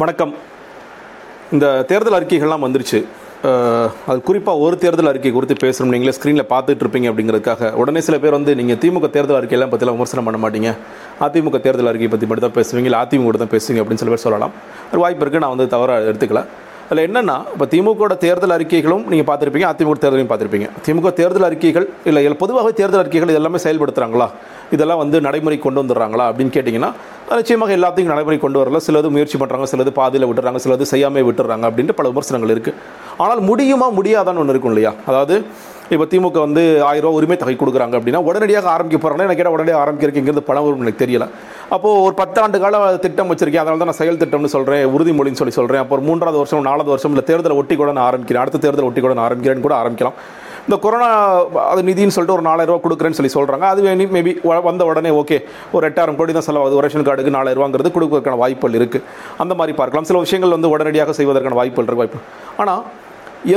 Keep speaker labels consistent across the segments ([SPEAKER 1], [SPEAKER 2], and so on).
[SPEAKER 1] வணக்கம். இந்த தேர்தல் அறிக்கைகள்லாம் வந்துருச்சு. அது குறிப்பாக ஒரு தேர்தல் அறிக்கை குறித்து பேசணும். நீங்களே ஸ்க்ரீனில் பார்த்துட்டு இருப்பீங்க அப்படிங்கிறதுக்காக. உடனே சில பேர் வந்து நீங்கள் திமுக தேர்தல் அறிக்கையெல்லாம் பற்றிலாம் விமர்சனம் பண்ண மாட்டீங்க. அதிமுக தேர்தல் அறிக்கை பற்றி மட்டும் தான் பேசுவீங்க. இல்லை அதிமுக தான் பேசுவீங்க அப்படின்னு சில பேர் சொல்லலாம். ஒரு வாய்ப்பு இருக்குது நான் வந்து தவறாக எடுத்துக்கல. அதில் என்னென்னா இப்போ திமுகவோட தேர்தல் அறிக்கைகளும் நீங்கள் பார்த்துருப்பீங்க. அதிமுக தேர்தலையும் பார்த்துருப்பீங்க. திமுக தேர்தல் அறிக்கைகள் இல்லை இல்லை பொதுவாகவே தேர்தல் அறிக்கைகள் எல்லாமே செயல்படுத்துகிறாங்களா இதெல்லாம் வந்து நடைமுறை கொண்டு வந்துடுறாங்களா அப்படின்னு கேட்டிங்கன்னா நிச்சயமாக எல்லாத்தையும் நடைமுறை கொண்டு வரல. சிலது முயற்சி பண்ணுறாங்க சிலது பாதியில் விட்டுறாங்க சிலது செய்யாமல் விட்டுறாங்க அப்படின்ட்டு பல விமர்சனங்கள் இருக்குது ஆனால் முடியுமா முடியாதான்னு ஒன்று இருக்கும் இல்லையா? அதாவது இப்போ திமுக வந்து ஆயிரம் ரூபா உரிமை தொகை கொடுக்குறாங்க அப்படின்னா உடனடியாக ஆரம்பிக்க போகிறாங்கன்னா எனக்கு கேட்டால் உடனடியாக ஆரம்பிக்கிறதுக்கு இங்கிருந்து பணம் வரும் எனக்கு தெரியல. அப்போது ஒரு பத்தாண்டு கால திட்டம் வச்சிருக்கேன். அதனால தான் நான் செயல் திட்டம்னு சொல்கிறேன் உறுதிமொழின்னு சொல்லி சொல்கிறேன் அப்போ ஒரு மூன்றாவது வருஷம் நாலாவது வருஷம் இல்லை தேர்தலை ஒட்டி கூட நான் ஆரம்பிக்கிறேன். அடுத்த தேர்தல் ஒட்டி கூட நான் ஆரம்பிக்கிறேன்னு கூட ஆரம்பிக்கலாம். இந்த கொரோனா அது நிதின்னு சொல்லிட்டு ஒரு நாலாயிரம் கொடுக்குறேன்னு சொல்லி சொல்கிறாங்க அது மேபி வந்த உடனே ஓகே ஒரு எட்டாயிரம் கோடி தான் செலவாகுது. ஒரு ரேஷன் கார்டுக்கு நாலாயிரரூவாங்கிறது கொடுக்கறதுக்கான வாய்ப்புகள் இருக்குது அந்த மாதிரி பார்க்கலாம். சில விஷயங்கள் வந்து உடனடியாக செய்வதற்கான வாய்ப்புகள் இருக்கு வாய்ப்பு. ஆனால்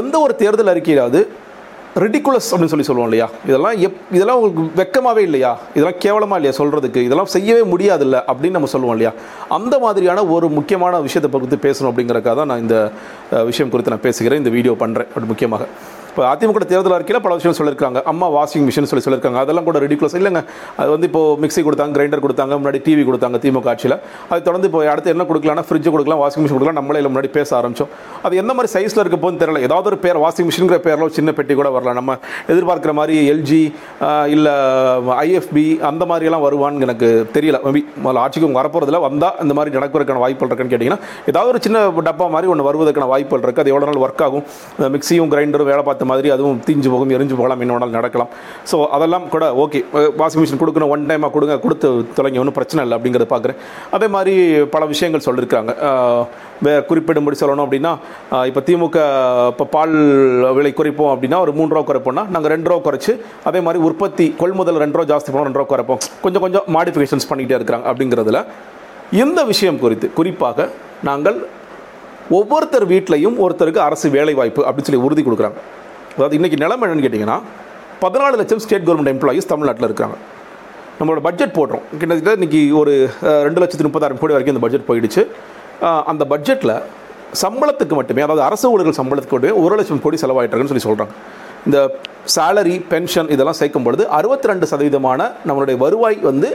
[SPEAKER 1] எந்த ஒரு தேர்தல் அறிக்கையிலாவது ரெடிக்குலஸ் அப்படின்னு சொல்லி சொல்லுவோம் இல்லையா? இதெல்லாம் எப் இதெல்லாம் உங்களுக்கு வெக்கமாகவே இல்லையா? இதெல்லாம் கேவலமாக இல்லையா சொல்கிறதுக்கு இதெல்லாம் செய்யவே முடியாது இல்லை அப்படின்னு நம்ம சொல்லுவோம் இல்லையா? அந்த மாதிரியான ஒரு முக்கியமான விஷயத்தை பற்றி பேசணும் அப்படிங்கிறக்காக தான் நான் இந்த விஷயம் குறித்து நான் பேசுகிறேன். இந்த வீடியோ பண்ணுறேன் அப்படி முக்கியமாக. இப்போ அதிமுக தேர்தல் அறிக்கையில் பல விஷயம் சொல்லியிருக்காங்க. அம்மா வாஷிங் மிஷின் சொல்லி சொல்லியிருக்காங்க. அதெல்லாம் கூட ரெடிகுலஸ் இல்லைங்க. அது வந்து இப்போ மிக்ஸி கொடுத்தாங்க கிரைண்டர் கொடுத்தாங்க முன்னாடி டிவி கொடுத்தாங்க திமுக ஆட்சியில். அதை தொடர்ந்து இப்போ அடுத்து என்ன கொடுக்கலாம்னா ஃப்ரிட்ஜ் கொடுக்கலாம் வாஷிங் மிஷின் கொடுக்கலாம் நம்மளே இல்லை முன்னாடி பேச ஆரம்பிச்சோம். அது எந்த மாதிரி சைஸில் இருக்க போகுதுன்னு தெரியல. ஏதாவது ஒரு பேர் வாஷிங் மிஷின்ங்கிற பேரில் ஒரு சின்ன பெட்டி கூட வரலாம். நம்ம எதிர்பார்க்குற மாதிரி எல்ஜி இல்லை ஐஎஃப்பி அந்த மாதிரியெல்லாம் வருவான்னு எனக்கு தெரியல. மேபி முதல்ல ஆட்சிக்கு அவங்க வரப்போகிறதுல வந்தால் இந்த மாதிரி நடக்கிறதுக்கான வாய்ப்புகள் இருக்குன்னு கேட்டிங்கன்னா ஏதாவது ஒரு சின்ன டப்பா மாதிரி ஒன்று வருவதற்கான வாய்ப்புகள் இருக்குது அது எவ்வளோ நாள் ஒர்க் ஆகும். மிக்சியும் மிக்ஸியும் கிரைண்டரும் வேலை பார்த்து மாதிரி அதுவும் தீஞ்சு போகும் எரிஞ்சு போகலாம் என்ன வேணாலும் நடக்கலாம். ஸோ அதெல்லாம் கூட ஓகே வாஷிங் மிஷின் கொடுக்கணும் ஒன் டைமாக கொடுங்க கொடுத்து தொலைங்க ஒன்றும் பிரச்சனை இல்லை அப்படிங்கிறத பார்க்குறேன். அதே மாதிரி பல விஷயங்கள் சொல்லியிருக்காங்க வே குறிப்பிடும்படி சொல்லணும் அப்படின்னா இப்போ திமுக இப்போ பால் விலை குறைப்போம் அப்படின்னா ஒரு மூணு ரூபா குறைப்போம்னா நாங்கள் ரெண்டு ரூபா குறைச்சி அதே மாதிரி உற்பத்தி கொள்முதல் ரெண்டு ரூபா ஜாஸ்தி பண்ணோம் ரெண்டு ரூபா குறைப்போம். கொஞ்சம் கொஞ்சம் மாடிஃபிகேஷன்ஸ் பண்ணிக்கிட்டே இருக்கிறாங்க அப்படிங்கிறதுல. இந்த விஷயம் குறித்து குறிப்பாக நாங்கள் ஒவ்வொருத்தர் வீட்லையும் ஒருத்தருக்கு அரசு வேலை வாய்ப்பு அப்படின்னு சொல்லி உறுதி கொடுக்குறாங்க. அதாவது இன்றைக்கி நிலைமை என்னன்னு கேட்டிங்கன்னா பதினாலு லட்சம் ஸ்டேட் கவர்மெண்ட் எம்ப்ளாயீஸ் தமிழ்நாட்டில் இருக்காங்க. நம்மளோட பட்ஜெட் போடுறோம் கிட்டத்தட்ட இன்றைக்கி ஒரு ரெண்டு லட்சத்து முப்பதாயிரம் கோடி வரைக்கும் இந்த பட்ஜெட் போயிடுச்சு. அந்த பட்ஜெட்டில் சம்பளத்துக்கு மட்டுமே அதாவது அரசு ஊழியர்கள் சம்பளத்துக்கு மட்டுமே ஒரு லட்சம் கோடி செலவாயிட்டாங்கன்னு சொல்லி சொல்கிறாங்க இந்த சேலரி பென்ஷன் இதெல்லாம் சேர்க்கும் பொழுது அறுபத்தி ரெண்டு சதவீதமான நம்மளுடைய வருவாய் வந்து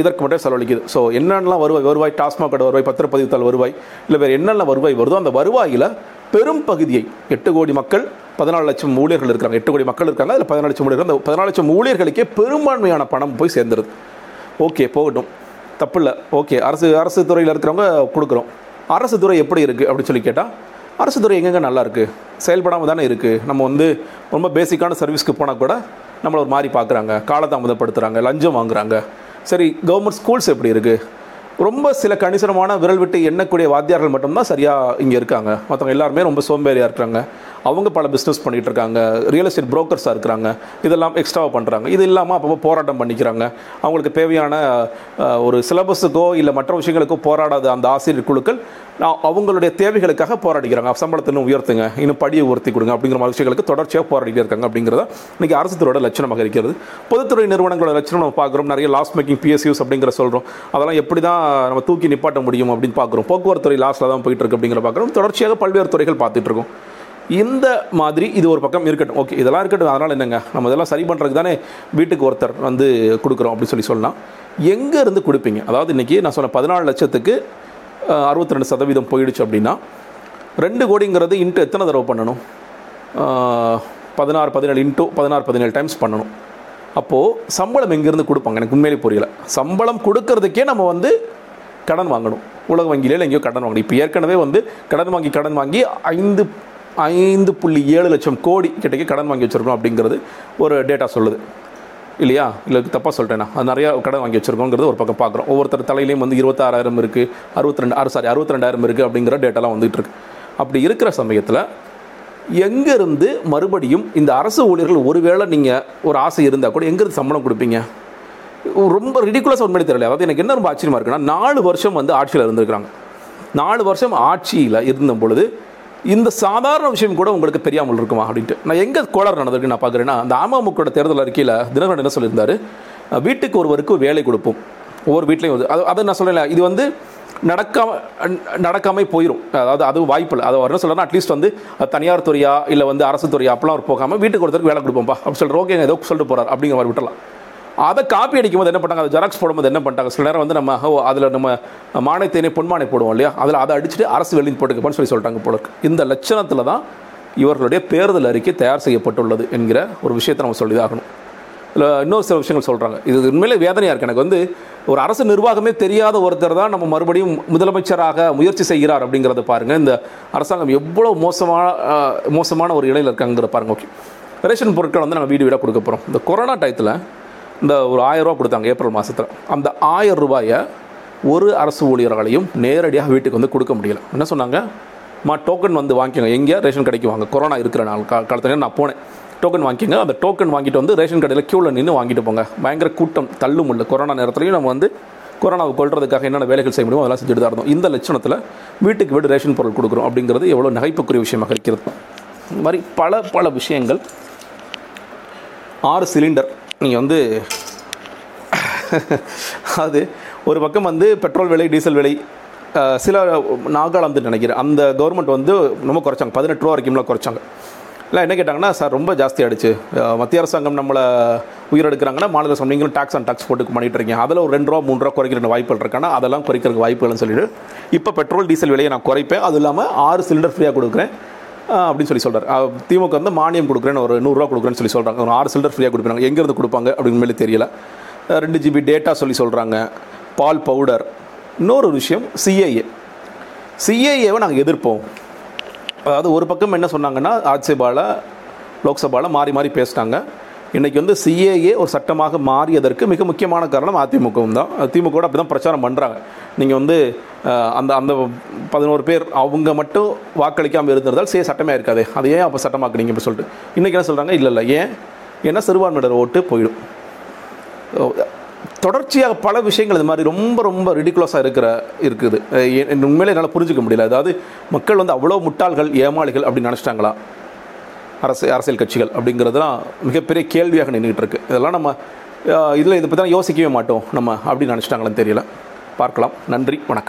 [SPEAKER 1] இதற்கு மட்டும் செலவழிக்குது. ஸோ என்னென்னலாம் வருவாய் வருவாய் டாஸ்மாக் கடை வருவாய் பத்திரப்பதிவுத்தாள் வருவாய் இல்லை வேறு என்னென்ன வருவாய் வருதோ அந்த வருவாயில் பெரும் பகுதியை எட்டு கோடி மக்கள் பதினாலு லட்சம் ஊழியர்கள் இருக்காங்க எட்டு கோடி மக்கள் இருக்காங்க அதில் பதினாலு லட்சம் ஊழியர்கள். அந்த பதினாலு லட்சம் ஊழியர்களுக்கே பெரும்பான்மையான பணம் போய் சேர்ந்துருது. ஓகே போகட்டும். தப்பு இல்லை. ஓகே அரசு அரசு துறையில் இருக்கிறவங்க கொடுக்குறோம். அரசு துறை எப்படி இருக்குது அப்படின்னு சொல்லி கேட்டால் அரசு துறை எங்கெங்கே நல்லா இருக்குது செயல்படாமல் தானே இருக்குது நம்ம வந்து ரொம்ப பேசிக்கான சர்வீஸ்க்கு போனால் கூட நம்மளை ஒரு மாதிரி பார்க்குறாங்க. காலதாமதப்படுத்துகிறாங்க லஞ்சம் வாங்குறாங்க. சரி கவர்மெண்ட் ஸ்கூல்ஸ் எப்படி இருக்குது ரொம்ப சில கணிசனமான விரல் விட்டு எண்ணக்கூடிய வாத்தியார்கள் மட்டும்தான் சரியாக இங்கே இருக்காங்க. மற்றவங்க எல்லாருமே ரொம்ப சோம்பேறியாக இருக்கிறாங்க. அவங்க பல பிஸ்னஸ் பண்ணிகிட்டு இருக்காங்க. ரியல் எஸ்டேட் புரோக்கர்ஸாக இருக்கிறாங்க. இதெல்லாம் எக்ஸ்ட்ராவாக பண்ணுறாங்க இது இல்லாமல் அப்பப்போ போராட்டம் பண்ணிக்கிறாங்க. அவங்களுக்கு தேவையான ஒரு சிலபஸுக்கோ இல்லை மற்ற விஷயங்களுக்கோ போராடாத அந்த ஆசிரியர் குழுக்கள் அவங்களுடைய தேவைகளுக்காக போராடிக்கிறாங்க. சம்பளத்தை உயர்த்துங்க. இன்னும் படியை உயர்த்தி கொடுங்க. அப்படிங்கிற மாதிரி விஷயங்களுக்கு தொடர்ச்சியாக போராடிட்டு இருக்காங்க அப்படிங்கிறத இன்றைக்கி அரசு துறையோட லட்சணமாக இருக்கிறது பொதுத்துறை நிறுவனங்களோட லட்சணம் நம்ம பார்க்குறோம். நிறைய லாஸ் மேக்கிங் பிஎஸ்யூஸ் அப்படிங்கிற சொல்கிறோம் அதெல்லாம் எப்படி தான் நம்ம தூக்கி நிப்பாட்ட முடியும் அப்படின்னு பார்க்குறோம். போக்குவரத்துறை லாஸில் லாஸ்ட்டில் தான் போயிட்டு இருக்கு அப்படிங்கிற பார்க்குறோம். தொடர்ச்சியாக பல்வேறு துறைகள் பார்த்துட்டு இருக்கோம். இந்த மாதிரி இது ஒரு பக்கம் இருக்கட்டும். ஓகே இதெல்லாம் இருக்கட்டும். அதனால் என்னங்க? நம்ம இதெல்லாம் சரி பண்ணுறதுக்கு தானே வீட்டுக்கு ஒருத்தர் வந்து கொடுக்குறோம் அப்படின்னு சொல்லி சொல்லலாம். எங்கே இருந்து கொடுப்பீங்க? அதாவது இன்றைக்கி நான் சொன்ன பதினாலு லட்சத்துக்கு அறுபத்தி ரெண்டு சதவீதம் போயிடுச்சு அப்படின்னா ரெண்டு கோடிங்கிறது இன்ட்டு எத்தனை தடவை பண்ணணும்? பதினாறு பதினேழு இன்ட்டு பதினாறு பதினேழு டைம்ஸ் பண்ணணும். அப்போது சம்பளம் எங்கேருந்து கொடுப்பாங்க? எனக்கு உண்மையிலே புரியல. சம்பளம் கொடுக்கறதுக்கே நம்ம வந்து கடன் வாங்கணும். உலக வங்கியில எங்கேயோ கடன் வாங்கணும். இப்போ ஏற்கனவே வந்து கடன் வாங்கி கடன் வாங்கி ஐந்து ஐந்து புள்ளி ஏழு லட்சம் கோடி கிட்டக்க கடன் வாங்கி வச்சுருக்கோம் அப்படிங்கிறது ஒரு டேட்டா சொல்லுது. இல்லையா? இல்லை தப்பாக சொல்லிட்டேனா அது நிறையா கடன் வாங்கி வச்சிருக்கோங்கிறது ஒரு பக்கம் பார்க்குறோம். ஒவ்வொருத்தர் தலையிலையும் வந்து இருபத்தாறாயிரம் இருக்குது அறுபத்தி ரெண்டு ஆறு சாரி அறுபத்தி ரெண்டாயிரம் இருக்குது அப்படிங்கிற டேட்டாலாம் வந்துகிட்டு இருக்கு. அப்படி இருக்கிற சமயத்தில் எங்கேருந்து மறுபடியும் இந்த அரசு ஊழியர்கள் ஒருவேளை நீங்கள் ஒரு ஆசை இருந்தால் கூட எங்கேருந்து சம்பளம் கொடுப்பீங்க? ரொம்ப ரிடிகுலஸ் உண்மை தெரியல. அதாவது எனக்கு என்ன ரொம்ப ஆச்சரியமாக இருக்குன்னா நாலு வருஷம் வந்து ஆட்சியில் இருந்திருக்கிறாங்க. நாலு வருஷம் ஆட்சியில் இருந்த பொழுது இந்த சாதாரண விஷயம் கூட உங்களுக்கு தெரியாமல் இருக்குமா அப்படின்ட்டு. நான் எங்கே கோளாறு நடந்திருக்கு நான் பார்க்குறேன்னா அந்த அமமுகோட தேர்தல் அறிக்கையில் தினகரன் என்ன சொல்லியிருந்தாரு? வீட்டுக்கு ஒருவருக்கு வேலை கொடுப்போம். ஒவ்வொரு வீட்லேயும் வந்து அது அதை நான் சொல்லலை. இது வந்து நடக்காம நடக்காமல் போயிடும் அதாவது அது வாய்ப்பு இல்லை. அதை என்ன சொல்கிறேன்னா அட்லீஸ்ட் வந்து தனியார் துறையா இல்லை வந்து அரசு துறையா அப்படிலாம் அவர் போகாமல் வீட்டுக்கு ஒருத்தருக்கு வேலை கொடுப்போம்ப்பா. அப்படி சொல்கிற ஓகே ஏதோ சொல்லிட்டு போகிறார் அப்படிங்கிற மாதிரி விட்டலாம் அதை காப்பி அடிக்கும்போது என்ன பண்ணாங்க அதை ஜெராக்ஸ் போடும்போது என்ன பண்ணிட்டாங்க? சில நேரம் வந்து நம்ம அதில் நம்ம மானியத்தேனே பொன்மானை போடுவோம் இல்லையா? அதில் அதை அடிச்சுட்டு அரசு வெளியில் போட்டுக்கப்பான்னு சொல்லி சொல்லிட்டாங்க போல இந்த லட்சணத்தில் தான் இவர்களுடைய தேர்தல் அறிக்கை தயார் செய்யப்பட்டுள்ளது என்கிற ஒரு விஷயத்தை நம்ம சொல்லிதாகணும் இல்லை இன்னொரு சில விஷயங்கள் சொல்கிறாங்க இது உண்மையிலே வேதனையாக இருக்குது எனக்கு வந்து ஒரு அரசு நிர்வாகமே தெரியாத ஒருத்தர் தான் நம்ம மறுபடியும் முதலமைச்சராக முயற்சி செய்கிறார் அப்படிங்கிறத பாருங்கள் இந்த அரசாங்கம் எவ்வளோ மோசமான மோசமான ஒரு இடையில் இருக்காங்கிற பாருங்க. ஓகே. ரேஷன் பொருட்கள் வந்து நாங்கள் வீடு வீடாக கொடுக்க போகிறோம் இந்த கொரோனா டயத்தில் இந்த ஒரு ஆயிரம் கொடுத்தாங்க ஏப்ரல் மாதத்தில் அந்த ஆயிரம் ரூபாயை ஒரு அரசு ஊழியர்களையும் நேரடியாக வீட்டுக்கு வந்து கொடுக்க முடியல. என்ன சொன்னாங்க? மா டோக்கன் வந்து வாங்கிக்கோங்க. எங்கே ரேஷன் கடைக்கு வாங்க. கொரோனா இருக்கிற நாள் கா காலத்துல நான் போனேன். டோக்கன் வாங்கிக்கோங்க. அந்த டோக்கன் வாங்கிட்டு வந்து ரேஷன் கடையில் க்யூவில் நின்று வாங்கிட்டு போங்க. பயங்கர கூட்டம் தள்ளும் இல்லை கொரோனா நேரத்துலையும் நம்ம வந்து கொரோனாவை கொள்றதுக்காக என்னென்ன வேலைகள் செய்ய முடியுமோ அதெல்லாம் செஞ்சுட்டு தான் இருந்தோம். இந்த லட்சணத்தில் வீட்டுக்கு வீடு ரேஷன் பொருள் கொடுக்குறோம் அப்படிங்கிறது எவ்வளோ நகைப்புக்குரிய விஷயமாக இருக்கிறது. இந்த மாதிரி பல பல விஷயங்கள் ஆறு சிலிண்டர் நீங்கள் வந்து அது ஒரு பக்கம் வந்து பெட்ரோல் விலை டீசல் விலை சில நாகாலாந்து நினைக்கிறேன். அந்த கவர்மெண்ட் வந்து ரொம்ப குறைச்சாங்க. பதினெட்டு ரூபா வரைக்கும்லாம் குறைச்சாங்க. இல்லை என்ன கேட்டாங்கன்னா சார் ரொம்ப ஜாஸ்தி ஆகிடுச்சு மத்திய அரசாங்கம் நம்மளை உயிரெடுக்கிறாங்கன்னா மாநில அரசு நீங்களும் டாக்ஸ் அண்ட் டாக்ஸ் போட்டு பண்ணிட்டு இருக்கீங்க. அதில் ஒரு ரெண்டு ரூபா மூணு ரூபா குறைக்கிற வாய்ப்புகள் இருக்கானா அதெல்லாம் குறைக்கிறதுக்கு வாய்ப்புகள்னு சொல்லிட்டு இப்போ பெட்ரோல் டீசல் விலையை நான் குறைப்பேன். அது இல்லாமல் ஆறு சிலிண்டர் ஃப்ரீயாக கொடுக்குறேன். அப்படின்னு சொல்லி சொல்கிறார் திமுக வந்து மானியம் கொடுக்குறேன்னு ஒரு நூறுரூவா கொடுக்குறேன்னு சொல்லி சொல்கிறாங்க ஒரு ஆறு சிலிண்டர் ஃப்ரீயாக கொடுப்பாங்க. எங்கேருந்து கொடுப்பாங்க அப்படின்னு மேலே தெரியல. ரெண்டு ஜிபி டேட்டா சொல்லி சொல்கிறாங்க பால் பவுடர் இன்னொரு விஷயம் சிஏஏ சிஏஏவை நாங்கள் எதிர்ப்போம். அதாவது ஒரு பக்கம் என்ன சொன்னாங்கன்னா ஆட்சேபாவில் லோக்சபாவில் மாறி மாறி பேசிட்டாங்க. இன்றைக்கி வந்து சிஏஏ ஒரு சட்டமாக மாறியதற்கு மிக முக்கியமான காரணம் அதிமுகவும் தான். திமுக அப்படி தான் பிரச்சாரம் பண்ணுறாங்க நீங்கள் வந்து அந்த அந்த பதினோரு பேர் அவங்க மட்டும் வாக்களிக்காமல் இருந்திருந்தால் சே சட்டமே இருக்காது. அதை ஏன் அப்போ சட்டமாக்குனீங்க இப்போ சொல்லிட்டு? இன்றைக்கி என்ன சொல்கிறாங்க இல்லை இல்லை. ஏன்? ஏன்னா சிறுபான்மையினர் ஓட்டு போயிடும். தொடர்ச்சியாக பல விஷயங்கள் இது மாதிரி ரொம்ப ரொம்ப ரிடிகுலஸாக இருக்கிற இருக்குது. உண்மையிலே என்னால் புரிஞ்சுக்க முடியல. அதாவது மக்கள் வந்து அவ்வளோ முட்டாள்கள் ஏமாளிகள் அப்படின்னு நினச்சிட்டாங்களா? அரசு அரசியல் கட்சிகள் அப்படிங்கிறதுலாம் மிகப்பெரிய கேள்வியாக நின்றுட்டு இருக்கு இதெல்லாம் நம்ம இதில் இதை பற்றி யோசிக்கவே மாட்டோம் நம்ம அப்படின்னு நினச்சிட்டாங்களான்னு தெரியல. பார்க்கலாம். நன்றி. வணக்கம்.